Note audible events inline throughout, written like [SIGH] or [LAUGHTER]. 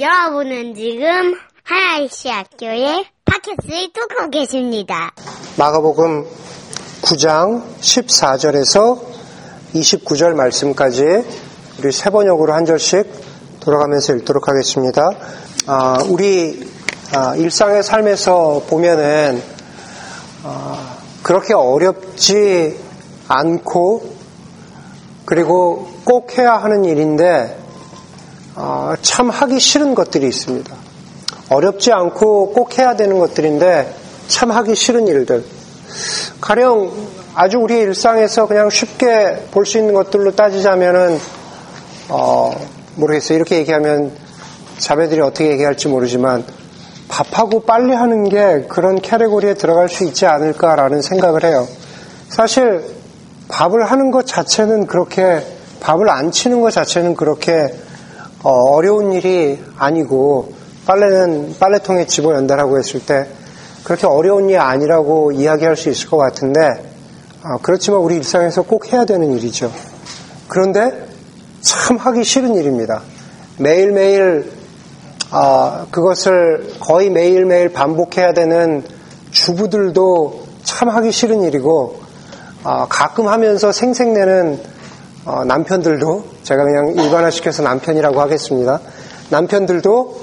여러분은 지금 하나이시 학교의 팟캐스트를 뚫고 계십니다. 마가복음 9장 14절에서 29절 말씀까지 우리 세 번역으로 한 절씩 돌아가면서 읽도록 하겠습니다. 아, 우리 아, 일상의 삶에서 보면은 아, 그렇게 어렵지 않고 그리고 꼭 해야 하는 일인데 어, 참 하기 싫은 것들이 있습니다. 어렵지 않고 꼭 해야 되는 것들인데 참 하기 싫은 일들. 가령 아주 우리의 일상에서 그냥 쉽게 볼 수 있는 것들로 따지자면은 어, 모르겠어요. 이렇게 얘기하면 자매들이 어떻게 얘기할지 모르지만 밥하고 빨리 하는 게 그런 캐레고리에 들어갈 수 있지 않을까라는 생각을 해요. 사실 밥을 하는 것 자체는 그렇게 밥을 안 치는 것 자체는 그렇게 어, 려운 일이 아니고 빨래는 빨래통에 집어 연다라고 했을 때 그렇게 어려운 일이 아니라고 이야기할 수 있을 것 같은데 어, 그렇지만 우리 일상에서 꼭 해야 되는 일이죠. 그런데 참 하기 싫은 일입니다. 매일매일 어, 그것을 거의 매일매일 반복해야 되는 주부들도 참 하기 싫은 일이고 어, 가끔 하면서 생색내는 어, 남편들도 제가 그냥 일반화시켜서 남편이라고 하겠습니다. 남편들도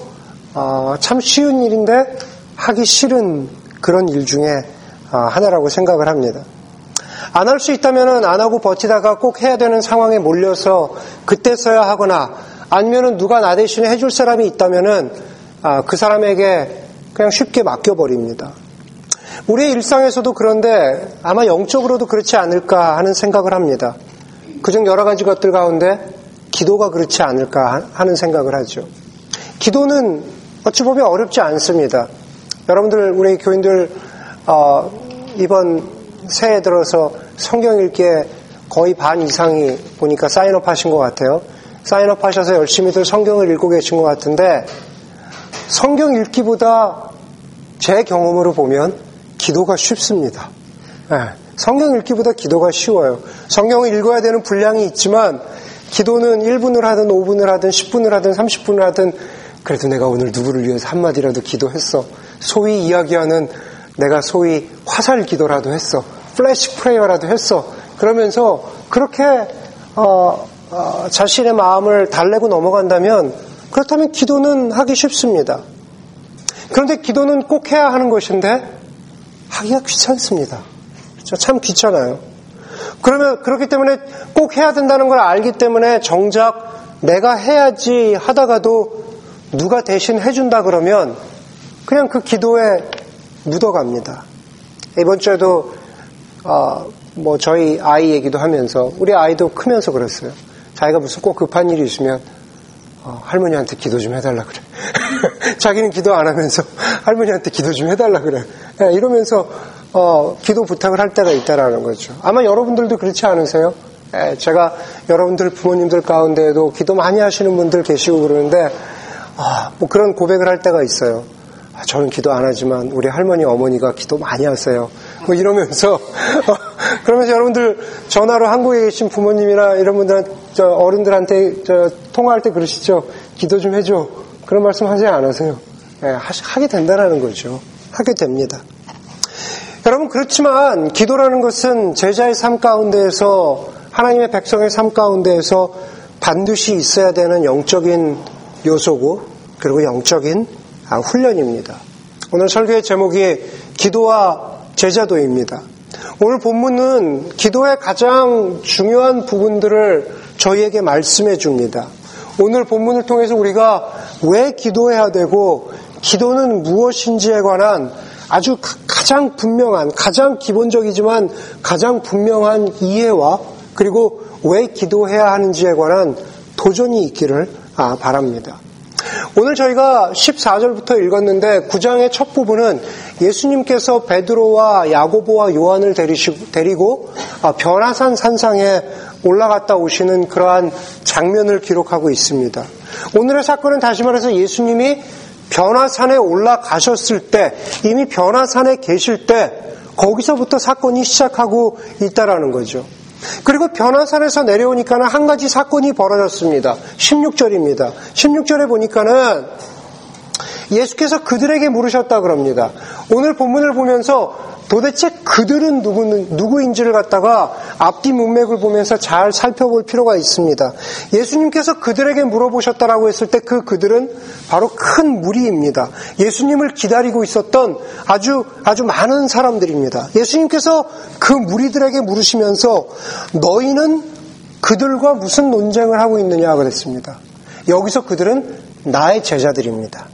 어, 참 쉬운 일인데 하기 싫은 그런 일 중에 어, 하나라고 생각을 합니다. 안 할 수 있다면 안 하고 버티다가 꼭 해야 되는 상황에 몰려서 그때서야 하거나 아니면 누가 나 대신에 해줄 사람이 있다면 아, 그 사람에게 그냥 쉽게 맡겨버립니다. 우리의 일상에서도 그런데 아마 영적으로도 그렇지 않을까 하는 생각을 합니다. 그중 여러 가지 것들 가운데 기도가 그렇지 않을까 하는 생각을 하죠. 기도는 어찌 보면 어렵지 않습니다. 여러분들 우리 교인들 어, 이번 새해 들어서 성경 읽기에 거의 반 이상이 보니까 사인업 하신 것 같아요. sign up 하셔서 열심히들 성경을 읽고 계신 것 같은데 성경 읽기보다 제 경험으로 보면 기도가 쉽습니다. 네. 성경 읽기보다 기도가 쉬워요. 성경을 읽어야 되는 분량이 있지만 기도는 1분을 하든 5분을 하든 10분을 하든 30분을 하든 그래도 내가 오늘 누구를 위해서 한마디라도 기도했어. 소위 이야기하는 내가 소위 화살 기도라도 했어. flash prayer라도 했어. 그러면서 그렇게 어, 어, 자신의 마음을 달래고 넘어간다면 그렇다면 기도는 하기 쉽습니다. 그런데 기도는 꼭 해야 하는 것인데 하기가 귀찮습니다. 참 귀찮아요. 그러면 그렇기 때문에 꼭 해야 된다는 걸 알기 때문에 정작 내가 해야지 하다가도 누가 대신 해준다 그러면 그냥 그 기도에 묻어갑니다. 이번 주에도 어, 뭐 저희 아이 얘기도 하면서 우리 아이도 크면서 그랬어요. 자기가 무슨 꼭 급한 일이 있으면 어, 할머니한테 기도 좀 해달라 그래. [LAUGHS] 자기는 기도 안 하면서 [LAUGHS] 할머니한테 기도 좀 해달라 그래. 네, 이러면서 어, 기도 부탁을 할 때가 있다라는 거죠. 아마 여러분들도 그렇지 않으세요? 예, 제가 여러분들 부모님들 가운데에도 기도 많이 하시는 분들 계시고 그러는데 아, 뭐 그런 고백을 할 때가 있어요. 아, 저는 기도 안 하지만 우리 할머니 어머니가 기도 많이 하세요. 뭐 이러면서 [LAUGHS] 어, 그러면서 여러분들 전화로 한국에 계신 부모님이나 이런 분들 저 어른들한테 저 통화할 때 그러시죠. 기도 좀 해줘. 그런 말씀 하지 않으세요. 예, 하게 된다라는 거죠. 하게 됩니다. 여러분 그렇지만 기도라는 것은 제자의 삶 가운데에서 하나님의 백성의 삶 가운데에서 반드시 있어야 되는 영적인 요소고 그리고 영적인 아, 훈련입니다. 오늘 설교의 제목이 기도와 제자도입니다. 오늘 본문은 기도의 가장 중요한 부분들을 저희에게 말씀해 줍니다. 오늘 본문을 통해서 우리가 왜 기도해야 되고 기도는 무엇인지에 관한 아주 가장 분명한, 가장 기본적이지만 가장 분명한 이해와 그리고 왜 기도해야 하는지에 관한 도전이 있기를 아, 바랍니다. 오늘 저희가 14절부터 읽었는데 9장의 첫 부분은 예수님께서 베드로와 야고보와 요한을 데리고 아, 변화산 산상에 올라갔다 오시는 그러한 장면을 기록하고 있습니다. 오늘의 사건은 다시 말해서 예수님이 변화산에 올라가셨을 때 이미 변화산에 계실 때 거기서부터 사건이 시작하고 있다라는 거죠. 그리고 변화산에서 내려오니까는 한 가지 사건이 벌어졌습니다. 16절입니다. 16절에 보니까는 예수께서 그들에게 물으셨다 그럽니다. 오늘 본문을 보면서 도대체 그들은 누구, 누구 인지를 갖다가 앞뒤 문맥을 보면서 잘 살펴볼 필요가 있습니다. 예수님께서 그들에게 물어보셨다라고 했을 때 그 그들은 바로 큰 무리입니다. 예수님을 기다리고 있었던 아주, 아주 많은 사람들입니다. 예수님께서 그 무리들에게 물으시면서 너희는 그들과 무슨 논쟁을 하고 있느냐 그랬습니다. 여기서 그들은 나의 제자들입니다.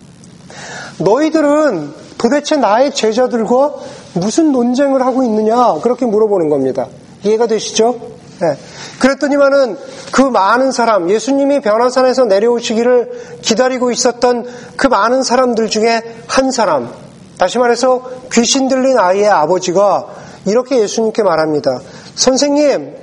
너희들은 도대체 나의 제자들과 무슨 논쟁을 하고 있느냐 그렇게 물어보는 겁니다. 이해가 되시죠? 네. 그랬더니만은 그 많은 사람, 예수님이 변화산에서 내려오시기를 기다리고 있었던 그 많은 사람들 중에 한 사람, 다시 말해서 귀신 들린 아이의 아버지가 이렇게 예수님께 말합니다. 선생님,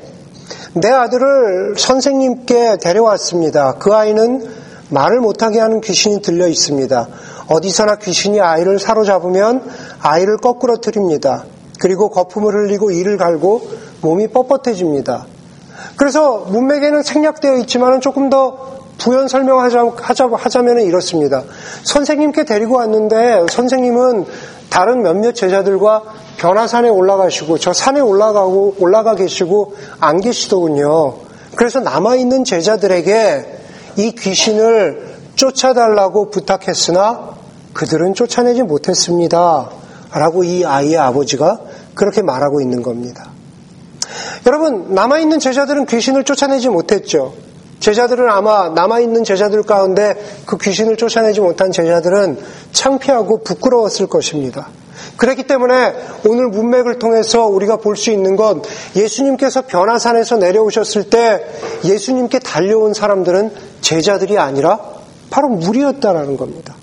내 아들을 선생님께 데려왔습니다. 그 아이는 말을 못하게 하는 귀신이 들려 있습니다. 어디서나 귀신이 아이를 사로잡으면 아이를 거꾸로 트립니다. 그리고 거품을 흘리고 이를 갈고 몸이 뻣뻣해집니다. 그래서 문맥에는 생략되어 있지만 조금 더 부연 설명하자 하자, 이렇습니다. 선생님께 데리고 왔는데 선생님은 다른 몇몇 제자들과 변화산에 올라가시고 저 산에 올라가고 올라가 계시고 안 계시더군요. 그래서 남아 있는 제자들에게 이 귀신을 쫓아달라고 부탁했으나 그들은 쫓아내지 못했습니다. 라고 이 아이의 아버지가 그렇게 말하고 있는 겁니다. 여러분, 남아있는 제자들은 귀신을 쫓아내지 못했죠. 제자들은 아마 남아있는 제자들 가운데 그 귀신을 쫓아내지 못한 제자들은 창피하고 부끄러웠을 것입니다. 그렇기 때문에 오늘 문맥을 통해서 우리가 볼 수 있는 건 예수님께서 변화산에서 내려오셨을 때 예수님께 달려온 사람들은 제자들이 아니라 바로 무리였다라는 겁니다.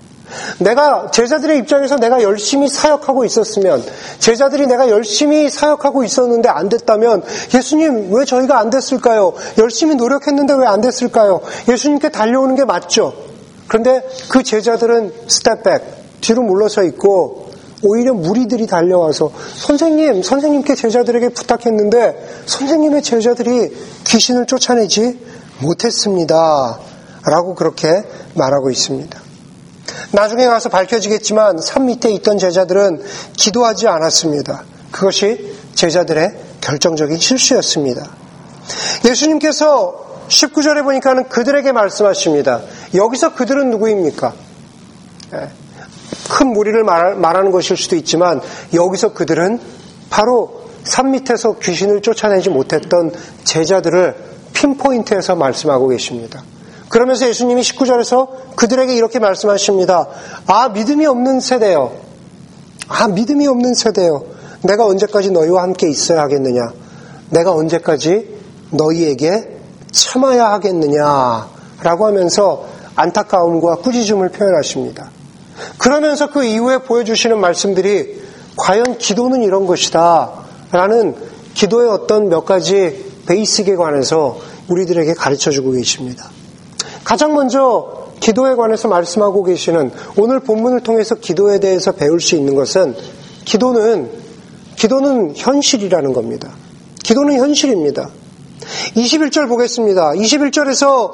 내가 제자들의 입장에서 내가 열심히 사역하고 있었으면 제자들이 내가 열심히 사역하고 있었는데 안 됐다면 예수님 왜 저희가 안 됐을까요? 열심히 노력했는데 왜 안 됐을까요? 예수님께 달려오는 게 맞죠. 그런데 그 제자들은 step back 뒤로 물러서 있고 오히려 무리들이 달려와서 선생님, 선생님께 제자들에게 부탁했는데 선생님의 제자들이 귀신을 쫓아내지 못했습니다. 라고 그렇게 말하고 있습니다. 나중에 가서 밝혀지겠지만 산 밑에 있던 제자들은 기도하지 않았습니다. 그것이 제자들의 결정적인 실수였습니다. 예수님께서 19절에 보니까는 그들에게 말씀하십니다. 여기서 그들은 누구입니까? 예, 큰 무리를 말하는 것일 수도 있지만 여기서 그들은 바로 산 밑에서 귀신을 쫓아내지 못했던 제자들을 핀포인트에서 말씀하고 계십니다. 그러면서 예수님이 19절에서 그들에게 이렇게 말씀하십니다. 아, 믿음이 없는 세대요. 아, 믿음이 없는 세대요. 내가 언제까지 너희와 함께 있어야 하겠느냐? 내가 언제까지 너희에게 참아야 하겠느냐? 라고 하면서 안타까움과 꾸짖음을 표현하십니다. 그러면서 그 이후에 보여주시는 말씀들이 과연 기도는 이런 것이다. 라는 기도의 어떤 몇 가지 베이스에 관해서 우리들에게 가르쳐 주고 계십니다. 가장 먼저 기도에 관해서 말씀하고 계시는 오늘 본문을 통해서 기도에 대해서 배울 수 있는 것은 기도는 기도는 현실이라는 겁니다. 기도는 현실입니다. 21절 보겠습니다. 21절에서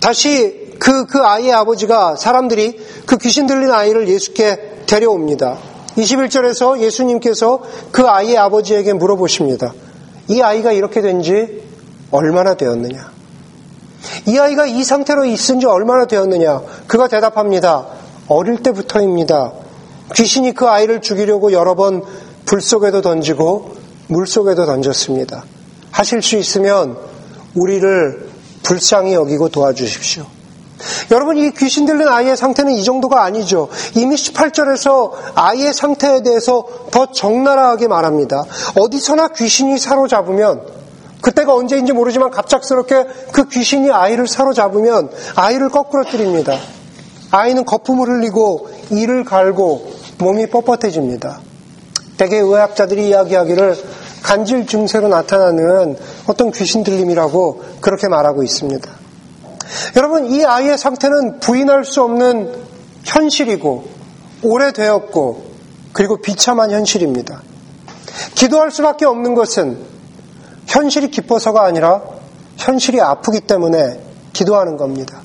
다시 그, 그 아이의 아버지가 사람들이 그 귀신 들린 아이를 예수께 데려옵니다. 21절에서 예수님께서 그 아이의 아버지에게 물어보십니다. 이 아이가 이렇게 된 지 얼마나 되었느냐? 이 아이가 이 상태로 있은 지 얼마나 되었느냐? 그가 대답합니다. 어릴 때부터입니다. 귀신이 그 아이를 죽이려고 여러 번 불 속에도 던지고 물 속에도 던졌습니다. 하실 수 있으면 우리를 불쌍히 여기고 도와주십시오. 여러분, 이 귀신 들린 아이의 상태는 이 정도가 아니죠. 이미 18절에서 아이의 상태에 대해서 더 적나라하게 말합니다. 어디서나 귀신이 사로잡으면 그때가 언제인지 모르지만 갑작스럽게 그 귀신이 아이를 사로잡으면 아이를 거꾸로 뜨립니다. 아이는 거품을 흘리고 이를 갈고 몸이 뻣뻣해집니다. 대개 의학자들이 이야기하기를 간질 증세로 나타나는 어떤 귀신 들림이라고 그렇게 말하고 있습니다. 여러분, 이 아이의 상태는 부인할 수 없는 현실이고 오래되었고 그리고 비참한 현실입니다. 기도할 수밖에 없는 것은 현실이 기뻐서가 아니라 현실이 아프기 때문에 기도하는 겁니다.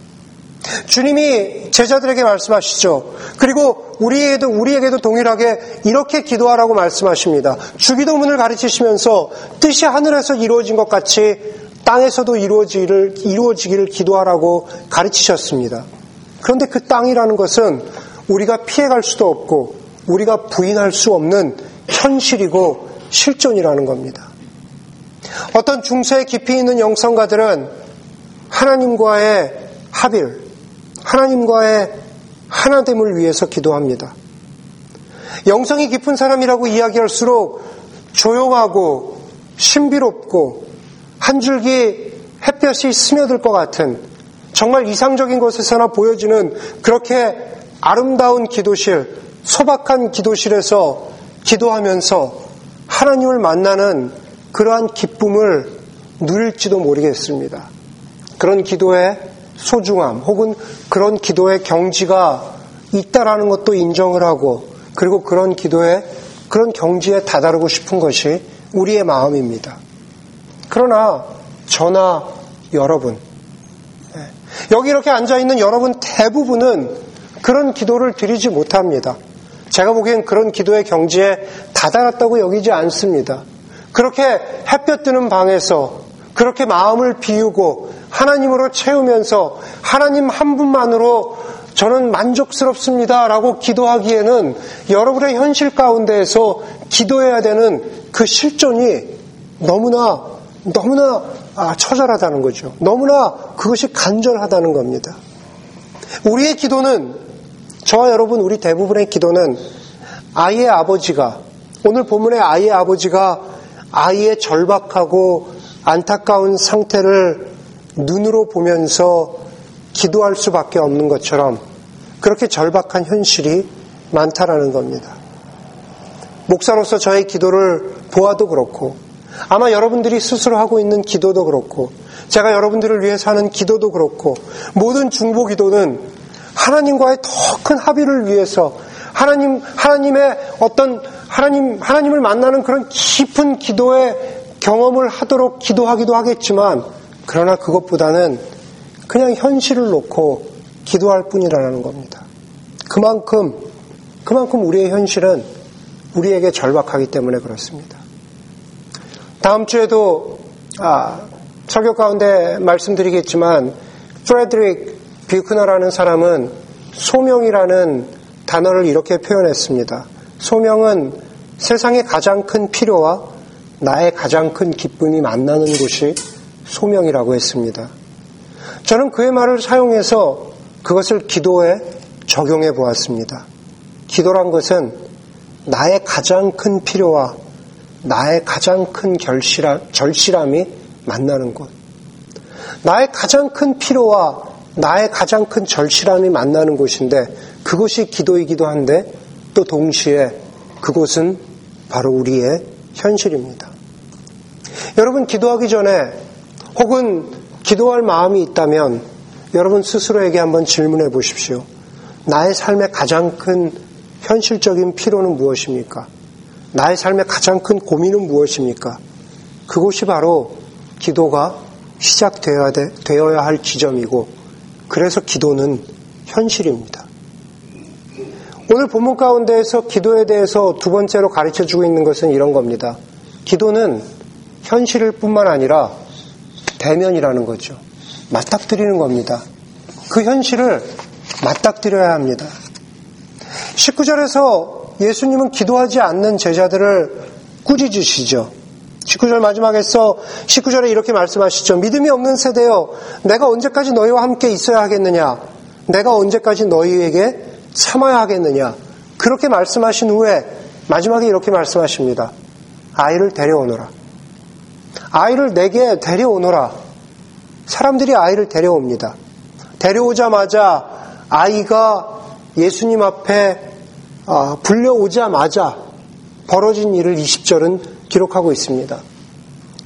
주님이 제자들에게 말씀하시죠. 그리고 우리에게도, 우리에게도 동일하게 이렇게 기도하라고 말씀하십니다. 주기도문을 가르치시면서 뜻이 하늘에서 이루어진 것 같이 땅에서도 이루어지기를, 이루어지기를 기도하라고 가르치셨습니다. 그런데 그 땅이라는 것은 우리가 피해갈 수도 없고 우리가 부인할 수 없는 현실이고 실존이라는 겁니다. 어떤 중세에 깊이 있는 영성가들은 하나님과의 합일, 하나님과의 하나됨을 위해서 기도합니다. 영성이 깊은 사람이라고 이야기할수록 조용하고 신비롭고 한 줄기 햇볕이 스며들 것 같은 정말 이상적인 것에서나 보여지는 그렇게 아름다운 기도실, 소박한 기도실에서 기도하면서 하나님을 만나는 그러한 기쁨을 누릴지도 모르겠습니다. 그런 기도의 소중함 혹은 그런 기도의 경지가 있다라는 것도 인정을 하고 그리고 그런 기도에 그런 경지에 다다르고 싶은 것이 우리의 마음입니다. 그러나 저나 여러분 예, 여기 이렇게 앉아 있는 여러분 대부분은 그런 기도를 드리지 못합니다. 제가 보기엔 그런 기도의 경지에 다다랐다고 여기지 않습니다. 그렇게 햇볕 드는 방에서 그렇게 마음을 비우고 하나님으로 채우면서 하나님 한 분만으로 저는 만족스럽습니다. 라고 기도하기에는 여러분의 현실 가운데에서 기도해야 되는 그 실존이 너무나, 너무나 아, 처절하다는 거죠. 너무나 그것이 간절하다는 겁니다. 우리의 기도는, 저와 여러분, 우리 대부분의 기도는 아이의 아버지가, 오늘 본문의 아이의 아버지가 아이의 절박하고 안타까운 상태를 눈으로 보면서 기도할 수밖에 없는 것처럼 그렇게 절박한 현실이 많다라는 겁니다. 목사로서 저의 기도를 보아도 그렇고 아마 여러분들이 스스로 하고 있는 기도도 그렇고 제가 여러분들을 위해서 하는 기도도 그렇고 모든 중보 기도는 하나님과의 더 큰 합의를 위해서 하나님 하나님의 어떤 하나님 하나님을 만나는 그런 깊은 기도의 경험을 하도록 기도하기도 하겠지만 그러나 그것보다는 그냥 현실을 놓고 기도할 뿐이라는 겁니다. 그만큼, 그만큼 우리의 현실은 우리에게 절박하기 때문에 그렇습니다. 다음 주에도, 아, 설교 가운데 말씀드리겠지만, 프레드릭 뷰크너라는 사람은 소명이라는 단어를 이렇게 표현했습니다. 소명은 세상의 가장 큰 필요와 나의 가장 큰 기쁨이 만나는 곳이 소명이라고 했습니다. 저는 그의 말을 사용해서 그것을 기도에 적용해 보았습니다. 기도란 것은 나의 가장 큰 필요와 나의 가장 큰 결실함, 절실함이 만나는 곳. 나의 가장 큰 필요와 나의 가장 큰 절실함이 만나는 곳인데 그것이 기도이기도 한데 또 동시에 그곳은 바로 우리의 현실입니다. 여러분 기도하기 전에 혹은 기도할 마음이 있다면 여러분 스스로에게 한번 질문해 보십시오. 나의 삶의 가장 큰 현실적인 필요는 무엇입니까? 나의 삶의 가장 큰 고민은 무엇입니까? 그곳이 바로 기도가 시작되어야, 돼, 되어야 할 지점이고, 그래서 기도는 현실입니다. 오늘 본문 가운데에서 기도에 대해서 두 번째로 가르쳐 주고 있는 것은 이런 겁니다. 기도는 현실일 뿐만 아니라 대면이라는 거죠. 맞닥뜨리는 겁니다. 그 현실을 맞닥뜨려야 합니다. 19절에서 예수님은 기도하지 않는 제자들을 꾸짖으시죠. 19절 마지막에서 19절에 이렇게 말씀하시죠. 믿음이 없는 세대여, 내가 언제까지 너희와 함께 있어야 하겠느냐? 내가 언제까지 너희에게 참아야 하겠느냐? 그렇게 말씀하신 후에 마지막에 이렇게 말씀하십니다. 아이를 데려오너라. 아이를 내게 데려오너라. 사람들이 아이를 데려옵니다. 데려오자마자 아이가 예수님 앞에 아, 불려오자마자 벌어진 일을 20절은 기록하고 있습니다.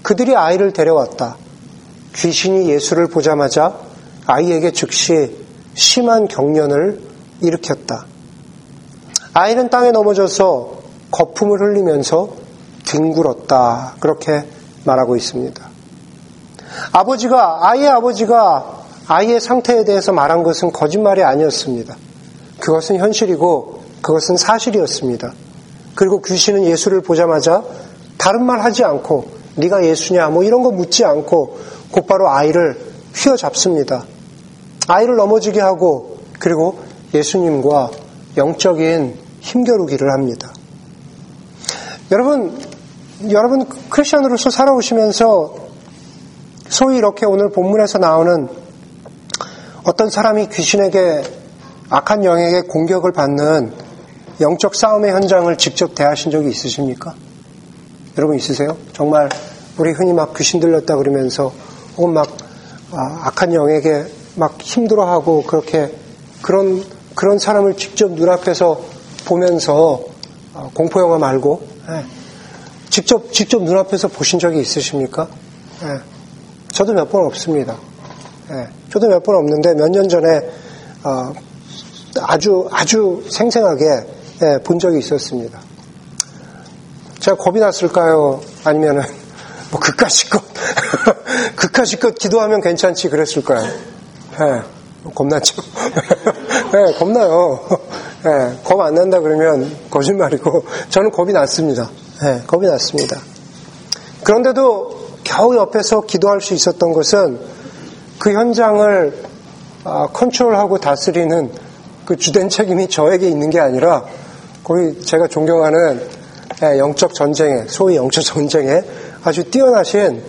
그들이 아이를 데려왔다. 귀신이 예수를 보자마자 아이에게 즉시 심한 경련을 일으켰다. 아이는 땅에 넘어져서 거품을 흘리면서 뒹굴었다. 그렇게 말하고 있습니다. 아버지가, 아이의 아버지가 아이의 상태에 대해서 말한 것은 거짓말이 아니었습니다. 그것은 현실이고 그것은 사실이었습니다. 그리고 귀신은 예수를 보자마자 다른 말 하지 않고 네가 예수냐 뭐 이런 거 묻지 않고 곧바로 아이를 휘어잡습니다. 아이를 넘어지게 하고 그리고 예수님과 영적인 힘겨루기를 합니다. 여러분, 여러분 크리스천으로서 살아오시면서 소위 이렇게 오늘 본문에서 나오는 어떤 사람이 귀신에게 악한 영에게 공격을 받는 영적 싸움의 현장을 직접 대하신 적이 있으십니까? 여러분 있으세요? 정말 우리 흔히 막 귀신 들렸다 그러면서 혹은 막 아, 악한 영에게 막 힘들어하고 그렇게 그런 그런 사람을 직접 눈앞에서 보면서 아, 공포 영화 말고 예, 직접 직접 눈앞에서 보신 적이 있으십니까? 예, 저도 몇 번 없습니다. 예, 저도 몇 번 없는데 몇 년 전에 어, 아주 아주 생생하게 본 적이 있었습니다. 제가 겁이 났을까요? 아니면은 [LAUGHS] 뭐 [LAUGHS] 그까짓 것 기도하면 괜찮지 그랬을까요? 예, 겁났죠. [LAUGHS] 예, 겁나요. 예, [LAUGHS] 겁안 난다 그러면 거짓말이고 저는 겁이 났습니다. 예, 겁이 났습니다. 그런데도 겨우 옆에서 기도할 수 있었던 것은 그 현장을 아, 컨트롤하고 다스리는 그 주된 책임이 저에게 있는 게 아니라 거기 제가 존경하는 예, 영적 전쟁에 소위 영적 전쟁에 아주 뛰어나신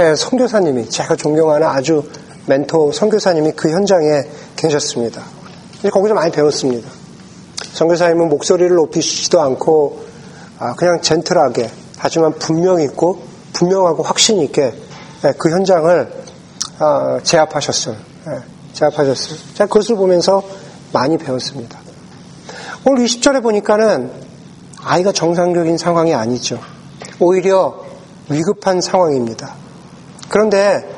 예, 선교사님이 제가 존경하는 아주 멘토 선교사님이 그 현장에 계셨습니다. 거기서 많이 배웠습니다. 선교사님은 목소리를 높이시지도 않고 아, 그냥 젠틀하게 하지만 분명 있고 분명하고 확신 있게 예, 그 현장을 아, 제압하셨어요. 제압하셨어요. 제가 그것을 보면서 많이 배웠습니다. 오늘 20절에 보니까는 아이가 정상적인 상황이 아니죠. 오히려 위급한 상황입니다. 그런데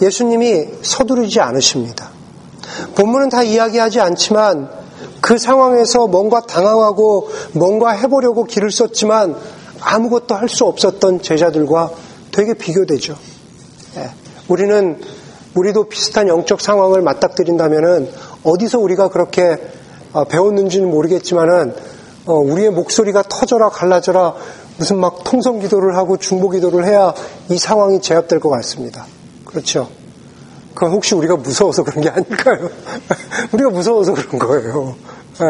예수님이 서두르지 않으십니다. 본문은 다 이야기하지 않지만 그 상황에서 뭔가 당황하고 뭔가 해보려고 길을 썼지만 아무것도 할 수 없었던 제자들과 되게 비교되죠. 예. 우리는 우리도 비슷한 영적 상황을 맞닥뜨린다면은 어디서 우리가 그렇게 어, 배웠는지는 모르겠지만은 어, 우리의 목소리가 터져라 갈라져라 무슨 막 통성 기도를 하고 중보 기도를 해야 이 상황이 제압될 것 같습니다. 그렇죠? 그건 혹시 우리가 무서워서 그런 게 아닐까요? [LAUGHS] 우리가 무서워서 그런 거예요. 네.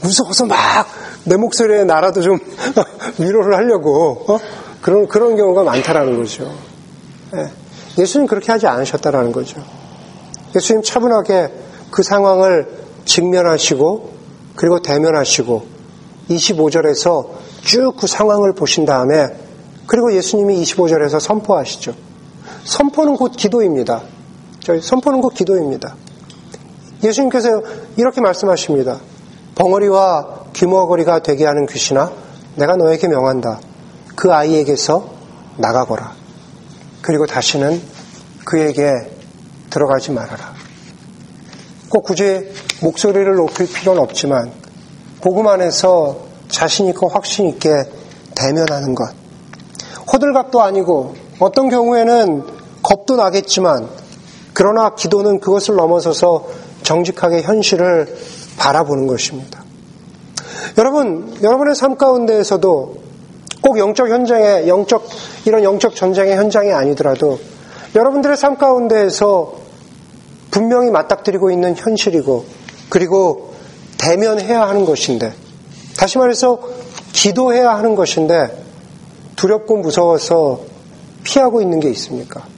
무서워서 막 내 목소리에 나라도 좀 [LAUGHS] 위로를 하려고 어? 그런 그런 경우가 많다라는 거죠. 네. 예수님 그렇게 하지 않으셨다라는 거죠. 예수님 차분하게 그 상황을 직면하시고 그리고 대면하시고 25절에서 쭉 그 상황을 보신 다음에 그리고 예수님이 25절에서 선포하시죠. 선포는 곧 기도입니다. 저희 선포는 곧 기도입니다. 예수님께서 이렇게 말씀하십니다. 벙어리와 귀머거리가 되게 하는 귀신아, 내가 너에게 명한다. 그 아이에게서 나가거라. 그리고 다시는 그에게 들어가지 말아라. 꼭 굳이 목소리를 높일 필요는 없지만 복음 안에서 자신 있고 확신 있게 대면하는 것. 호들갑도 아니고 어떤 경우에는 겁도 나겠지만 그러나 기도는 그것을 넘어서서 정직하게 현실을 바라보는 것입니다. 여러분, 여러분의 삶 가운데에서도 꼭 영적 현장에, 영적, 이런 영적 전쟁의 현장이 아니더라도 여러분들의 삶 가운데에서 분명히 맞닥뜨리고 있는 현실이고 그리고 대면해야 하는 것인데 다시 말해서 기도해야 하는 것인데 두렵고 무서워서 피하고 있는 게 있습니까?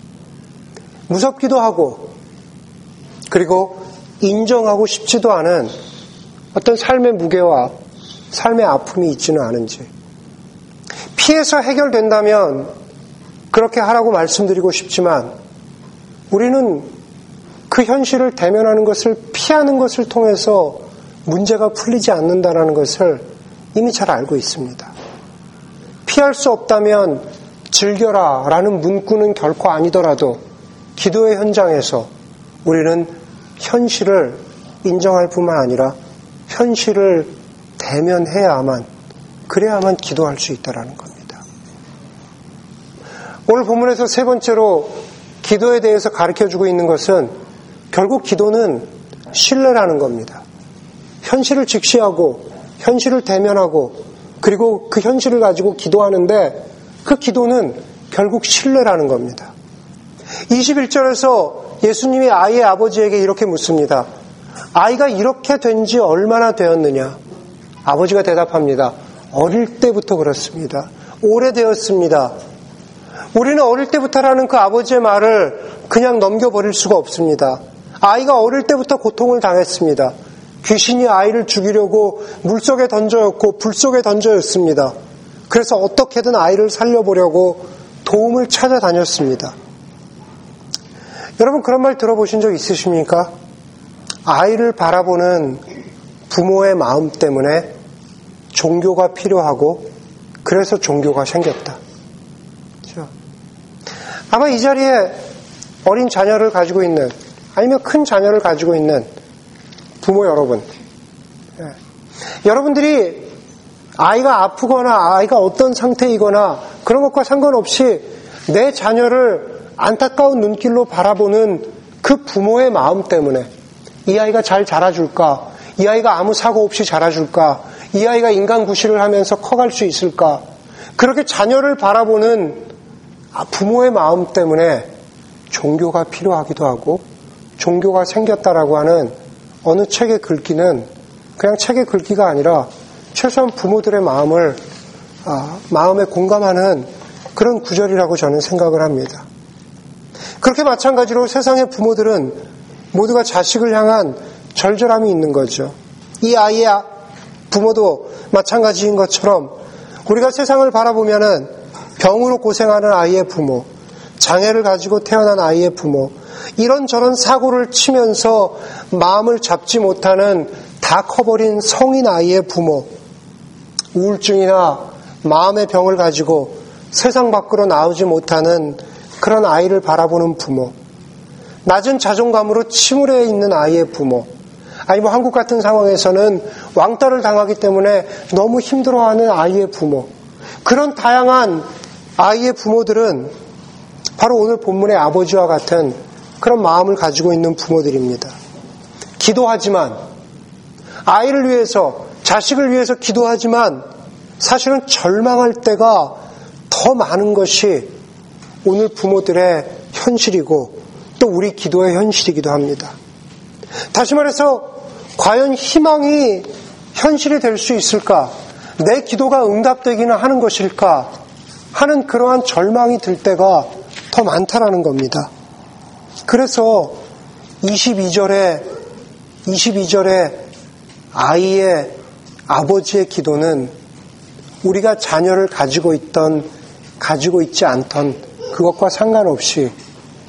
무섭기도 하고 그리고 인정하고 싶지도 않은 어떤 삶의 무게와 삶의 아픔이 있지는 않은지 피해서 해결된다면 그렇게 하라고 말씀드리고 싶지만 우리는 그 현실을 대면하는 것을 피하는 것을 통해서 문제가 풀리지 않는다는 것을 이미 잘 알고 있습니다. 피할 수 없다면 즐겨라 라는 문구는 결코 아니더라도 기도의 현장에서 우리는 현실을 인정할 뿐만 아니라 현실을 대면해야만 그래야만 기도할 수 있다라는 겁니다. 오늘 본문에서 세 번째로 기도에 대해서 가르쳐 주고 있는 것은 결국 기도는 신뢰라는 겁니다. 현실을 직시하고 현실을 대면하고 그리고 그 현실을 가지고 기도하는데 그 기도는 결국 신뢰라는 겁니다. 21절에서 예수님이 아이의 아버지에게 이렇게 묻습니다. 아이가 이렇게 된 지 얼마나 되었느냐? 아버지가 대답합니다. 어릴 때부터 그렇습니다. 오래되었습니다. 우리는 어릴 때부터라는 그 아버지의 말을 그냥 넘겨버릴 수가 없습니다. 아이가 어릴 때부터 고통을 당했습니다. 귀신이 아이를 죽이려고 물 속에 던져였고 불 속에 던져였습니다. 그래서 어떻게든 아이를 살려보려고 도움을 찾아다녔습니다. 여러분 그런 말 들어보신 적 있으십니까? 아이를 바라보는 부모의 마음 때문에 종교가 필요하고 그래서 종교가 생겼다. 그렇죠? 아마 이 자리에 어린 자녀를 가지고 있는 아니면 큰 자녀를 가지고 있는 부모 여러분, 예. 여러분들이 아이가 아프거나 아이가 어떤 상태이거나 그런 것과 상관없이 내 자녀를 안타까운 눈길로 바라보는 그 부모의 마음 때문에 이 아이가 잘 자라줄까? 이 아이가 아무 사고 없이 자라줄까? 이 아이가 인간 구실을 하면서 커갈 수 있을까? 그렇게 자녀를 바라보는 부모의 마음 때문에 종교가 필요하기도 하고 종교가 생겼다라고 하는 어느 책의 글귀는 그냥 책의 글귀가 아니라 최소한 부모들의 마음을 아, 마음에 공감하는 그런 구절이라고 저는 생각을 합니다. 그렇게 마찬가지로 세상의 부모들은 모두가 자식을 향한 절절함이 있는 거죠. 이 아이의 부모도 마찬가지인 것처럼 우리가 세상을 바라보면은 병으로 고생하는 아이의 부모, 장애를 가지고 태어난 아이의 부모, 이런저런 사고를 치면서 마음을 잡지 못하는 다 커버린 성인 아이의 부모, 우울증이나 마음의 병을 가지고 세상 밖으로 나오지 못하는 그런 아이를 바라보는 부모, 낮은 자존감으로 침울해 있는 아이의 부모, 아니 뭐 한국 같은 상황에서는 왕따를 당하기 때문에 너무 힘들어하는 아이의 부모, 그런 다양한 아이의 부모들은 바로 오늘 본문의 아버지와 같은 그런 마음을 가지고 있는 부모들입니다. 기도하지만 아이를 위해서 자식을 위해서 기도하지만 사실은 절망할 때가 더 많은 것이 오늘 부모들의 현실이고 또 우리 기도의 현실이기도 합니다. 다시 말해서 과연 희망이 현실이 될 수 있을까? 내 기도가 응답되기는 하는 것일까? 하는 그러한 절망이 들 때가 더 많다라는 겁니다. 그래서 22절에 22절에 아이의 아버지의 기도는 우리가 자녀를 가지고 있던 가지고 있지 않던 그것과 상관없이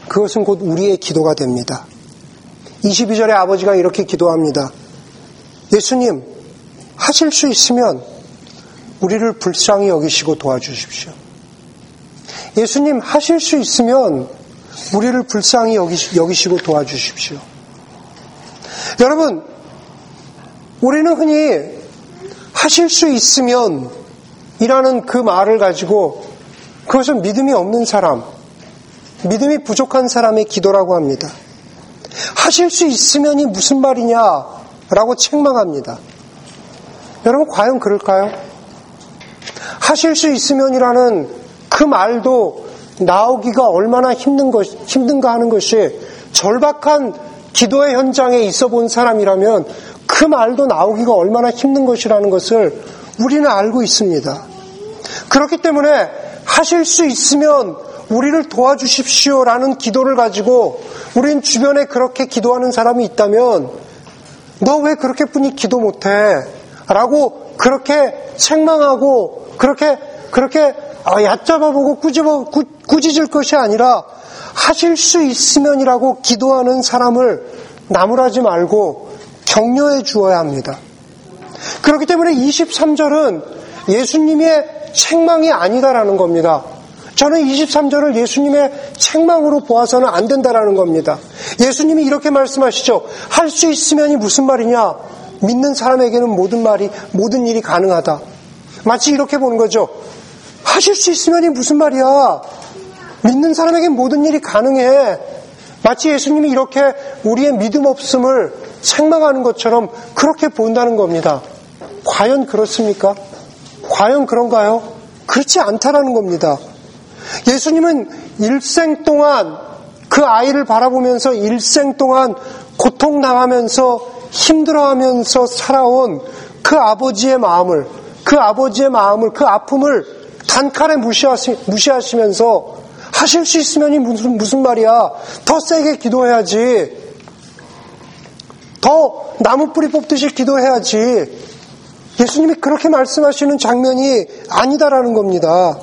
그것은 곧 우리의 기도가 됩니다. 22절에 아버지가 이렇게 기도합니다. 예수님, 하실 수 있으면 우리를 불쌍히 여기시고 도와주십시오. 예수님, 하실 수 있으면 우리를 불쌍히 여기시고 도와주십시오. 여러분, 우리는 흔히 하실 수 있으면 이라는 그 말을 가지고 그것은 믿음이 없는 사람, 믿음이 부족한 사람의 기도라고 합니다. 하실 수 있으면이 무슨 말이냐? 라고 책망합니다. 여러분, 과연 그럴까요? 하실 수 있으면이라는 그 말도 나오기가 얼마나 힘든 것, 힘든가 하는 것이 절박한 기도의 현장에 있어 본 사람이라면 그 말도 나오기가 얼마나 힘든 것이라는 것을 우리는 알고 있습니다. 그렇기 때문에 하실 수 있으면 우리를 도와주십시오라는 기도를 가지고 우린 주변에 그렇게 기도하는 사람이 있다면 너 왜 그렇게 뿐이 기도 못해? 라고 그렇게 책망하고 그렇게 그렇게 아, 얕잡아보고 꾸집어, 꾸, 꾸짖을 것이 아니라 하실 수 있으면이라고 기도하는 사람을 나무라지 말고 격려해 주어야 합니다. 그렇기 때문에 23절은 예수님의 책망이 아니다라는 겁니다. 저는 23절을 예수님의 책망으로 보아서는 안 된다라는 겁니다. 예수님이 이렇게 말씀하시죠. 할 수 있으면이 무슨 말이냐? 믿는 사람에게는 모든 말이, 모든 일이 가능하다. 마치 이렇게 보는 거죠. 하실 수 있으면이 무슨 말이야? 믿는 사람에게 모든 일이 가능해. 마치 예수님이 이렇게 우리의 믿음 없음을 책망하는 것처럼 그렇게 본다는 겁니다. 과연 그렇습니까? 과연 그런가요? 그렇지 않다라는 겁니다. 예수님은 일생 동안 그 아이를 바라보면서 일생 동안 고통당하면서 힘들어하면서 살아온 그 아버지의 마음을, 그 아버지의 마음을, 그 아픔을 단칼에 무시하시, 무시하시면서 하실 수 있으면 무슨, 무슨 말이야. 더 세게 기도해야지. 더 나무 뿌리 뽑듯이 기도해야지. 예수님이 그렇게 말씀하시는 장면이 아니다라는 겁니다.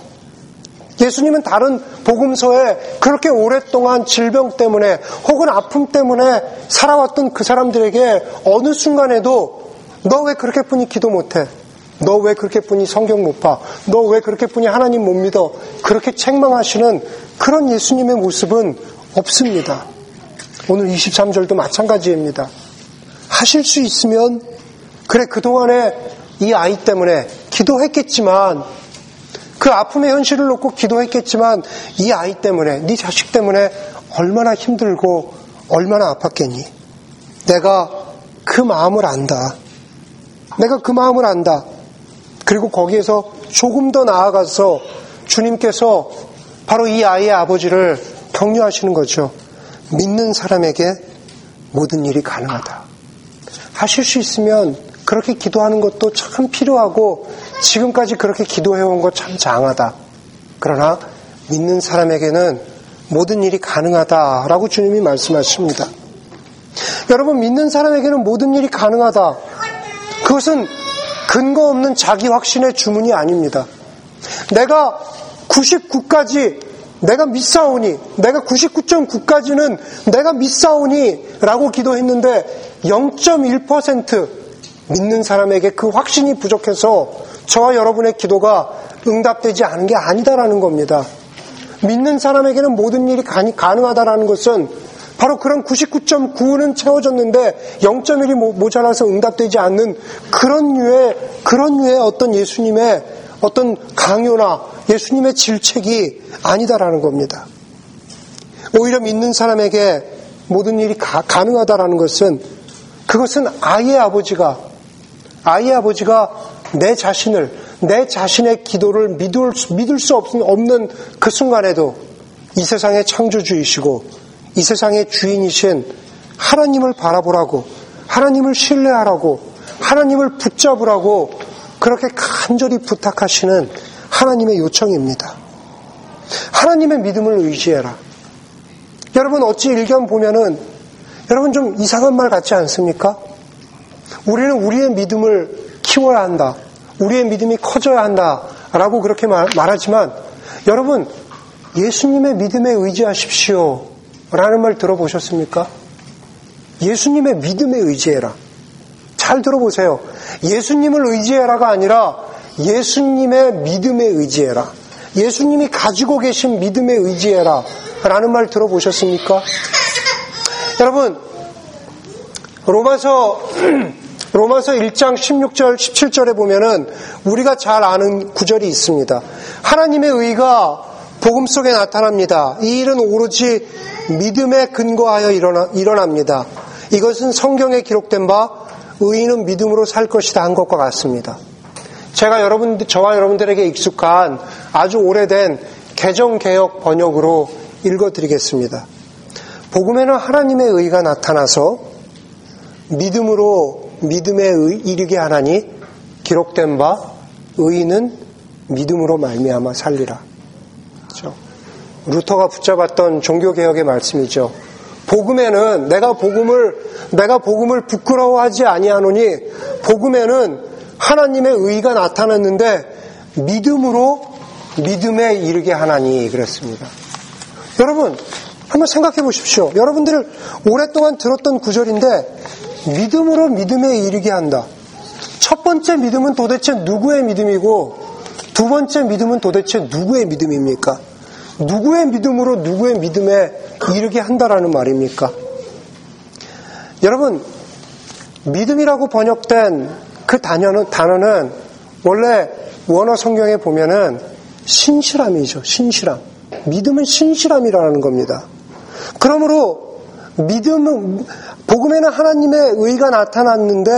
예수님은 다른 복음서에 그렇게 오랫동안 질병 때문에 혹은 아픔 때문에 살아왔던 그 사람들에게 어느 순간에도 너 왜 그렇게 뿐이 기도 못해? 너 왜 그렇게 뿐이 성경 못 봐? 너 왜 그렇게 뿐이 하나님 못 믿어? 그렇게 책망하시는 그런 예수님의 모습은 없습니다. 오늘 23절도 마찬가지입니다. 하실 수 있으면 그래 그동안에 이 아이 때문에 기도했겠지만 그 아픔의 현실을 놓고 기도했겠지만 이 아이 때문에 네 자식 때문에 얼마나 힘들고 얼마나 아팠겠니? 내가 그 마음을 안다. 내가 그 마음을 안다. 그리고 거기에서 조금 더 나아가서 주님께서 바로 이 아이의 아버지를 격려하시는 거죠. 믿는 사람에게 모든 일이 가능하다. 하실 수 있으면 그렇게 기도하는 것도 참 필요하고 지금까지 그렇게 기도해온 것 참 장하다. 그러나 믿는 사람에게는 모든 일이 가능하다라고 주님이 말씀하십니다. 여러분 믿는 사람에게는 모든 일이 가능하다. 그것은 근거 없는 자기 확신의 주문이 아닙니다. 내가 99까지 내가 믿사오니 내가 99.9까지는 내가 믿사오니 라고 기도했는데 0.1% 믿는 사람에게 그 확신이 부족해서 저와 여러분의 기도가 응답되지 않은 게 아니다라는 겁니다. 믿는 사람에게는 모든 일이 가능하다라는 것은 바로 그런 99.9는 채워졌는데 0.1이 모자라서 응답되지 않는 그런 류의 그런 류의 어떤 예수님의 어떤 강요나 예수님의 질책이 아니다라는 겁니다. 오히려 믿는 사람에게 모든 일이 가, 가능하다라는 것은 그것은 아이의 아버지가 아이의 아버지가 내 자신을 내 자신의 기도를 믿을, 믿을 수 없는 그 순간에도 이 세상의 창조주이시고 이 세상의 주인이신 하나님을 바라보라고 하나님을 신뢰하라고 하나님을 붙잡으라고 그렇게 간절히 부탁하시는 하나님의 요청입니다. 하나님의 믿음을 의지해라. 여러분 어찌 일견 보면은 여러분 좀 이상한 말 같지 않습니까? 우리는 우리의 믿음을 키워야 한다. 우리의 믿음이 커져야 한다. 라고 그렇게 말, 말하지만 여러분 예수님의 믿음에 의지하십시오. 라는 말 들어보셨습니까? 예수님의 믿음에 의지해라. 잘 들어보세요. 예수님을 의지해라가 아니라 예수님의 믿음에 의지해라. 예수님이 가지고 계신 믿음에 의지해라. 라는 말 들어보셨습니까? 여러분, 로마서, [CLEARS THROAT] 로마서 1장 16절, 17절에 보면은 우리가 잘 아는 구절이 있습니다. 하나님의 의가 복음 속에 나타납니다. 이 일은 오로지 믿음에 근거하여 일어나, 일어납니다. 이것은 성경에 기록된 바 의인은 믿음으로 살 것이다 한 것과 같습니다. 제가 여러분, 저와 여러분들에게 익숙한 아주 오래된 개정개혁 번역으로 읽어드리겠습니다. 복음에는 하나님의 의가 나타나서 믿음으로 믿음에 이르게 하나니 기록된 바 의인은 믿음으로 말미암아 살리라. 그렇죠? 루터가 붙잡았던 종교 개혁의 말씀이죠. 복음에는 내가 복음을 내가 복음을 부끄러워하지 아니하노니 복음에는 하나님의 의가 나타났는데 믿음으로 믿음에 이르게 하나니 그랬습니다. 여러분 한번 생각해 보십시오. 여러분들 오랫동안 들었던 구절인데 믿음으로 믿음에 이르게 한다. 첫 번째 믿음은 도대체 누구의 믿음이고 두 번째 믿음은 도대체 누구의 믿음입니까? 누구의 믿음으로 누구의 믿음에 이르게 한다라는 말입니까? 여러분, 믿음이라고 번역된 그 단어는, 단어는 원래 원어 성경에 보면은 신실함이죠. 신실함. 믿음은 신실함이라는 겁니다. 그러므로 믿음은 복음에는 하나님의 의가 나타났는데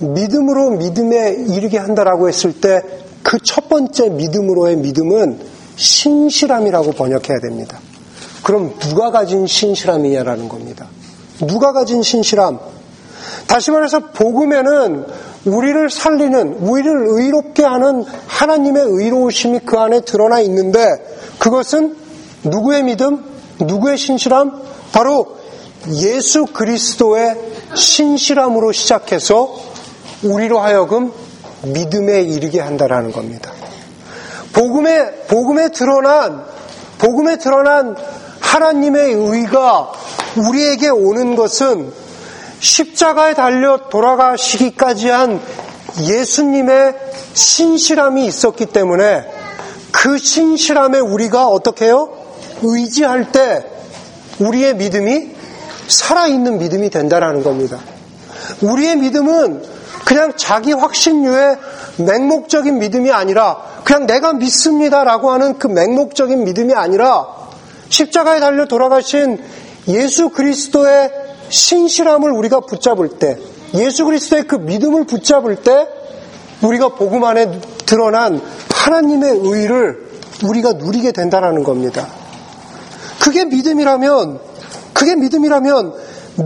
믿음으로 믿음에 이르게 한다라고 했을 때 그 첫 번째 믿음으로의 믿음은 신실함이라고 번역해야 됩니다. 그럼 누가 가진 신실함이냐라는 겁니다. 누가 가진 신실함? 다시 말해서 복음에는 우리를 살리는, 우리를 의롭게 하는 하나님의 의로우심이 그 안에 드러나 있는데 그것은 누구의 믿음? 누구의 신실함? 바로 예수 그리스도의 신실함으로 시작해서 우리로 하여금 믿음에 이르게 한다라는 겁니다. 복음에 복음에 드러난 복음에 드러난 하나님의 의가 우리에게 오는 것은 십자가에 달려 돌아가시기까지 한 예수님의 신실함이 있었기 때문에 그 신실함에 우리가 어떻게 해요? 의지할 때 우리의 믿음이 살아있는 믿음이 된다라는 겁니다. 우리의 믿음은 그냥 자기 확신류의 맹목적인 믿음이 아니라 그냥 내가 믿습니다라고 하는 그 맹목적인 믿음이 아니라 십자가에 달려 돌아가신 예수 그리스도의 신실함을 우리가 붙잡을 때 예수 그리스도의 그 믿음을 붙잡을 때 우리가 복음 안에 드러난 하나님의 의를 우리가 누리게 된다라는 겁니다. 그게 믿음이라면 그게 믿음이라면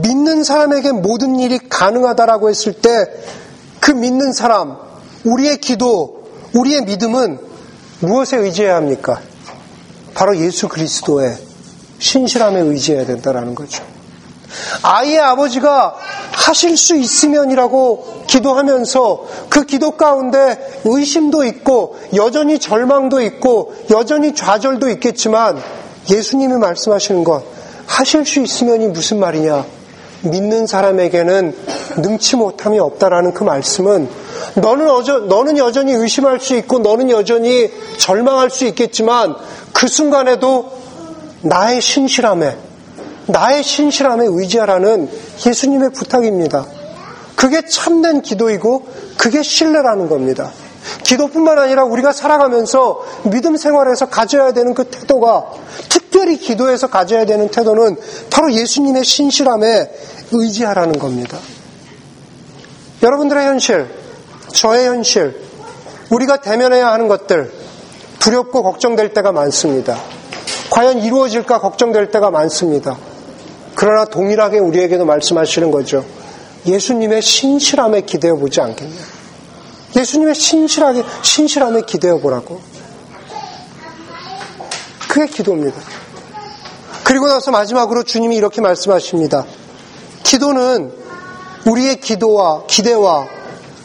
믿는 사람에게 모든 일이 가능하다라고 했을 때 그 믿는 사람, 우리의 기도, 우리의 믿음은 무엇에 의지해야 합니까? 바로 예수 그리스도의 신실함에 의지해야 된다라는 거죠. 아이의 아버지가 하실 수 있으면이라고 기도하면서 그 기도 가운데 의심도 있고 여전히 절망도 있고 여전히 좌절도 있겠지만 예수님이 말씀하시는 것 하실 수 있으면이 무슨 말이냐? 믿는 사람에게는 능치 못함이 없다라는 그 말씀은 너는 어저, 너는 여전히 의심할 수 있고 너는 여전히 절망할 수 있겠지만 그 순간에도 나의 신실함에 나의 신실함에 의지하라는 예수님의 부탁입니다. 그게 참된 기도이고 그게 신뢰라는 겁니다. 기도뿐만 아니라 우리가 살아가면서 믿음 생활에서 가져야 되는 그 태도가 특 별히 기도에서 가져야 되는 태도는 바로 예수님의 신실함에 의지하라는 겁니다. 여러분들의 현실, 저의 현실, 우리가 대면해야 하는 것들 두렵고 걱정될 때가 많습니다. 과연 이루어질까 걱정될 때가 많습니다. 그러나 동일하게 우리에게도 말씀하시는 거죠. 예수님의 신실함에 기대어 보지 않겠냐. 예수님의 신실하게, 신실함에 기대어 보라고. 그게 기도입니다. 그리고 나서 마지막으로 주님이 이렇게 말씀하십니다. 기도는 우리의 기도와 기대와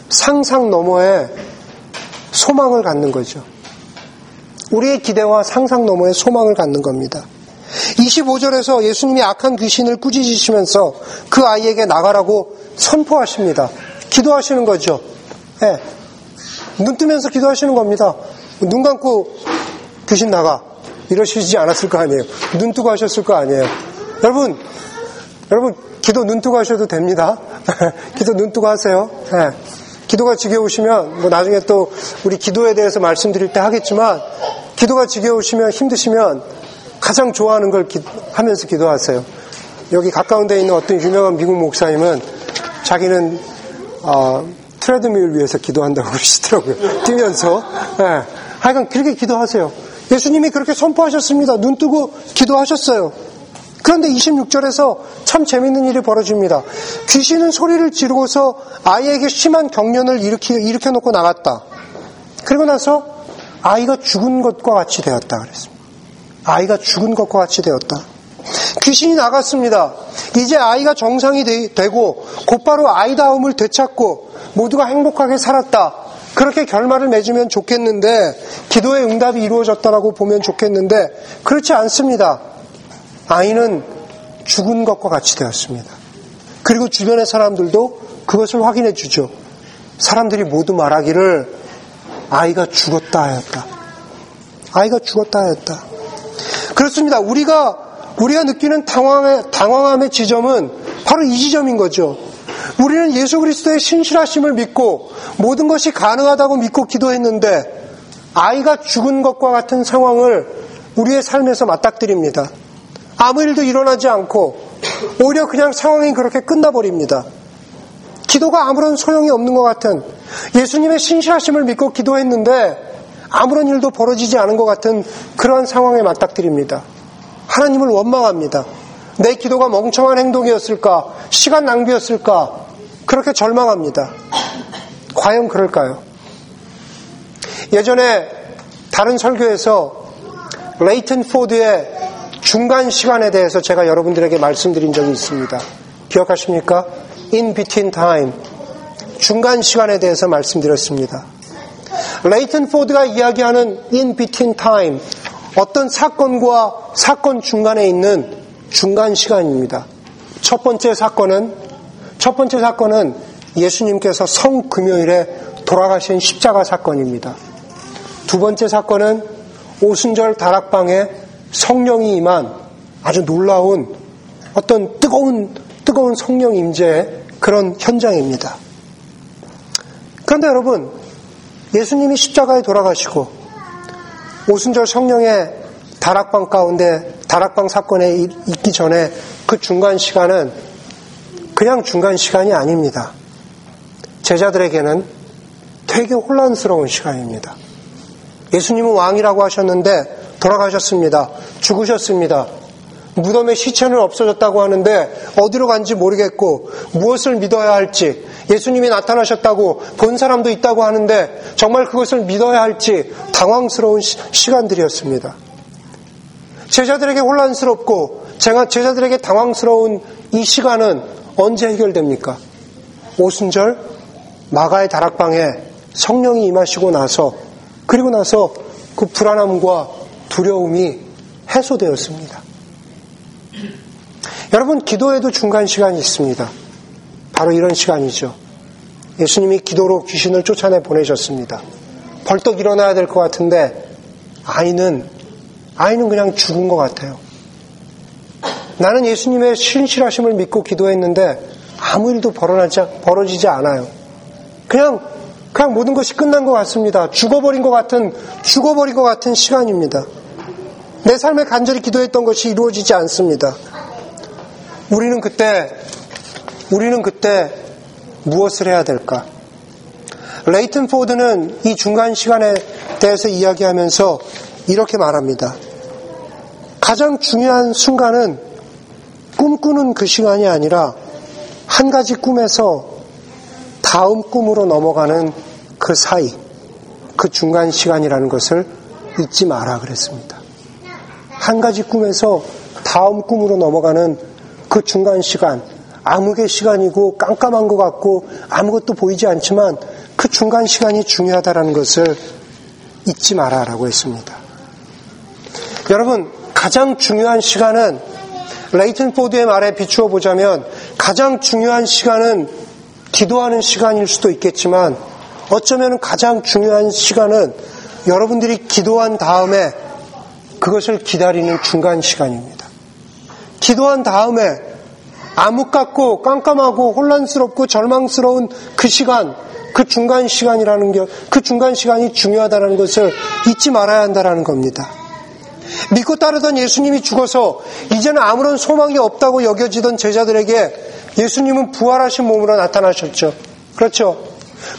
상상 너머에 소망을 갖는 거죠. 우리의 기대와 상상 너머에 소망을 갖는 겁니다. 25절에서 예수님이 악한 귀신을 꾸짖으시면서 그 아이에게 나가라고 선포하십니다. 기도하시는 거죠. 네. 눈 뜨면서 기도하시는 겁니다. 눈 감고 귀신 나가. 이러시지 않았을 거 아니에요. 눈 뜨고 하셨을 거 아니에요. 여러분, 여러분, 기도 눈 뜨고 하셔도 됩니다. [LAUGHS] 기도 눈 뜨고 하세요. 네. 기도가 지겨우시면, 뭐 나중에 또 우리 기도에 대해서 말씀드릴 때 하겠지만, 기도가 지겨우시면 힘드시면 가장 좋아하는 걸 기, 하면서 기도하세요. 여기 가까운 데 있는 어떤 유명한 미국 목사님은 자기는 어, 트레드밀 위해서 기도한다고 [LAUGHS] 그러시더라고요. 뛰면서. 네. 하여간 그렇게 기도하세요. 예수님이 그렇게 선포하셨습니다. 눈 뜨고 기도하셨어요. 그런데 26절에서 참 재밌는 일이 벌어집니다. 귀신은 소리를 지르고서 아이에게 심한 경련을 일으켜 놓고 나갔다. 그리고 나서 아이가 죽은 것과 같이 되었다 그랬습니다. 아이가 죽은 것과 같이 되었다. 귀신이 나갔습니다. 이제 아이가 정상이 되, 고 곧바로 아이다움을 되찾고 모두가 행복하게 살았다. 그렇게 결말을 맺으면 좋겠는데 기도의 응답이 이루어졌다라고 보면 좋겠는데 그렇지 않습니다. 아이는 죽은 것과 같이 되었습니다. 그리고 주변의 사람들도 그것을 확인해 주죠. 사람들이 모두 말하기를 아이가 죽었다 하였다. 아이가 죽었다 하였다. 그렇습니다. 우리가 우리가 느끼는 당황의 당황함의 지점은 바로 이 지점인 거죠. 우리는 예수 그리스도의 신실하심을 믿고 모든 것이 가능하다고 믿고 기도했는데 아이가 죽은 것과 같은 상황을 우리의 삶에서 맞닥뜨립니다. 아무 일도 일어나지 않고 오히려 그냥 상황이 그렇게 끝나버립니다. 기도가 아무런 소용이 없는 것 같은 예수님의 신실하심을 믿고 기도했는데 아무런 일도 벌어지지 않은 것 같은 그러한 상황에 맞닥뜨립니다. 하나님을 원망합니다. 내 기도가 멍청한 행동이었을까? 시간 낭비였을까? 그렇게 절망합니다. 과연 그럴까요? 예전에 다른 설교에서 레이튼 포드의 중간 시간에 대해서 제가 여러분들에게 말씀드린 적이 있습니다. 기억하십니까? In between time. 중간 시간에 대해서 말씀드렸습니다. 레이튼 포드가 이야기하는 in between time. 어떤 사건과 사건 중간에 있는 중간 시간입니다. 첫 번째 사건은 첫 번째 사건은 예수님께서 성금요일에 돌아가신 십자가 사건입니다. 두 번째 사건은 오순절 다락방에 성령이 임한 아주 놀라운 어떤 뜨거운 뜨거운 성령 임재의 그런 현장입니다. 그런데 여러분 예수님이 십자가에 돌아가시고 오순절 성령의 다락방 가운데 다락방 사건에 있기 전에 그 중간 시간은 그냥 중간 시간이 아닙니다. 제자들에게는 되게 혼란스러운 시간입니다. 예수님은 왕이라고 하셨는데 돌아가셨습니다. 죽으셨습니다. 무덤에 시체는 없어졌다고 하는데 어디로 간지 모르겠고 무엇을 믿어야 할지 예수님이 나타나셨다고 본 사람도 있다고 하는데 정말 그것을 믿어야 할지 당황스러운 시, 간들이었습니다 제자들에게 혼란스럽고 제가 제자들에게 당황스러운 이 시간은 언제 해결됩니까? 오순절 마가의 다락방에 성령이 임하시고 나서 그리고 나서 그 불안함과 두려움이 해소되었습니다. 여러분 기도에도 중간 시간이 있습니다. 바로 이런 시간이죠. 예수님이 기도로 귀신을 쫓아내 보내셨습니다. 벌떡 일어나야 될 것 같은데 아이는 아이는 그냥 죽은 것 같아요. 나는 예수님의 신실하심을 믿고 기도했는데 아무 일도 벌어지지 않아요. 그냥 그냥 모든 것이 끝난 것 같습니다. 죽어버린 것 같은 죽어버린 것 같은 시간입니다. 내 삶에 간절히 기도했던 것이 이루어지지 않습니다. 우리는 그때 우리는 그때 무엇을 해야 될까? 레이튼 포드는 이 중간 시간에 대해서 이야기하면서 이렇게 말합니다. 가장 중요한 순간은 꿈꾸는 그 시간이 아니라 한 가지 꿈에서 다음 꿈으로 넘어가는 그 사이, 그 중간 시간이라는 것을 잊지 마라 그랬습니다. 한 가지 꿈에서 다음 꿈으로 넘어가는 그 중간 시간, 암흑의 시간이고 깜깜한 것 같고 아무것도 보이지 않지만 그 중간 시간이 중요하다는 것을 잊지 마라라고 했습니다. 여러분, 가장 중요한 시간은 레이튼 포드의 말에 비추어 보자면 가장 중요한 시간은 기도하는 시간일 수도 있겠지만 어쩌면 가장 중요한 시간은 여러분들이 기도한 다음에 그것을 기다리는 중간 시간입니다. 기도한 다음에 같고 깜깜하고 혼란스럽고 절망스러운 그 시간, 그 중간 시간이라는 게, 그 중간 시간이 중요하다는 것을 잊지 말아야 한다는 겁니다. 믿고 따르던 예수님이 죽어서 이제는 아무런 소망이 없다고 여겨지던 제자들에게 예수님은 부활하신 몸으로 나타나셨죠. 그렇죠.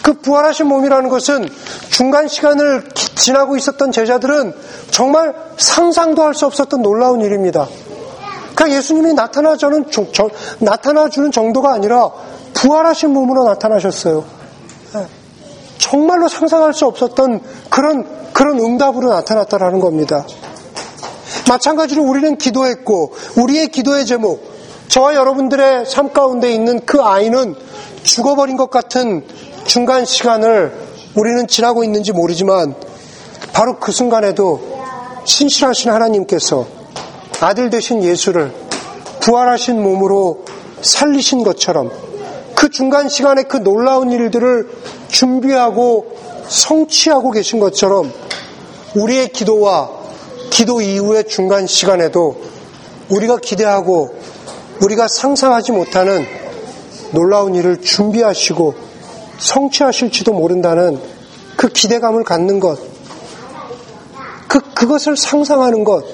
그 부활하신 몸이라는 것은 중간 시간을 지나고 있었던 제자들은 정말 상상도 할 수 없었던 놀라운 일입니다. 그러니까 예수님이 나타나주는, 나타나주는 정도가 아니라 부활하신 몸으로 나타나셨어요. 예. 정말로 상상할 수 없었던 그런, 그런 응답으로 나타났다라는 겁니다. 마찬가지로 우리는 기도했고, 우리의 기도의 제목, 저와 여러분들의 삶 가운데 있는 그 아이는 죽어버린 것 같은 중간 시간을 우리는 지나고 있는지 모르지만, 바로 그 순간에도 신실하신 하나님께서 아들 되신 예수를 부활하신 몸으로 살리신 것처럼 그 중간 시간에 그 놀라운 일들을 준비하고 성취하고 계신 것처럼 우리의 기도와 기도 이후의 중간 시간에도 우리가 기대하고 우리가 상상하지 못하는 놀라운 일을 준비하시고 성취하실지도 모른다는 그 기대감을 갖는 것. 그, 그것을 상상하는 것,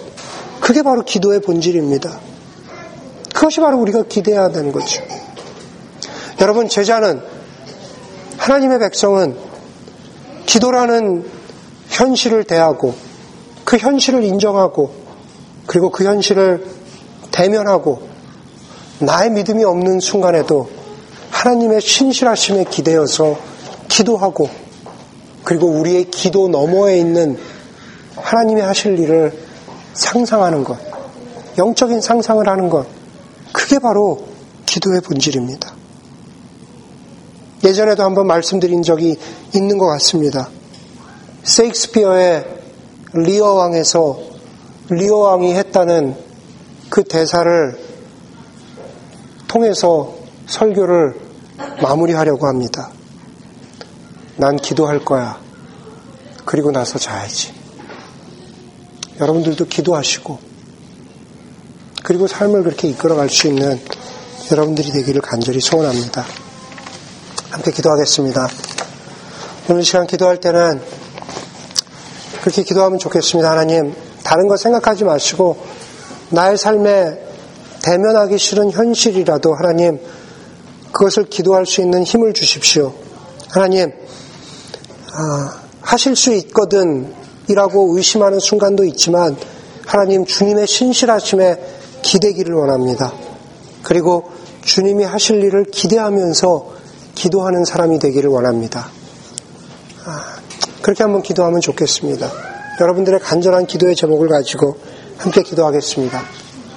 그게 바로 기도의 본질입니다. 그것이 바로 우리가 기대해야 되는 거죠. 여러분, 제자는, 하나님의 백성은 기도라는 현실을 대하고, 그 현실을 인정하고, 그리고 그 현실을 대면하고, 나의 믿음이 없는 순간에도 하나님의 신실하심에 기대어서 기도하고, 그리고 우리의 기도 너머에 있는 하나님이 하실 일을 상상하는 것, 영적인 상상을 하는 것, 그게 바로 기도의 본질입니다. 예전에도 한번 말씀드린 적이 있는 것 같습니다. 세익스피어의 리어 왕에서 리어 왕이 했다는 그 대사를 통해서 설교를 마무리하려고 합니다. 난 기도할 거야. 그리고 나서 자야지. 여러분들도 기도하시고, 그리고 삶을 그렇게 이끌어갈 수 있는 여러분들이 되기를 간절히 소원합니다. 함께 기도하겠습니다. 오늘 시간 기도할 때는 그렇게 기도하면 좋겠습니다. 하나님, 다른 거 생각하지 마시고, 나의 삶에 대면하기 싫은 현실이라도 하나님, 그것을 기도할 수 있는 힘을 주십시오. 하나님, 아, 하실 수 있거든 이라고 의심하는 순간도 있지만 하나님 주님의 신실하심에 기대기를 원합니다. 그리고 주님이 하실 일을 기대하면서 기도하는 사람이 되기를 원합니다. 아, 그렇게 한번 기도하면 좋겠습니다. 여러분들의 간절한 기도의 제목을 가지고 함께 기도하겠습니다.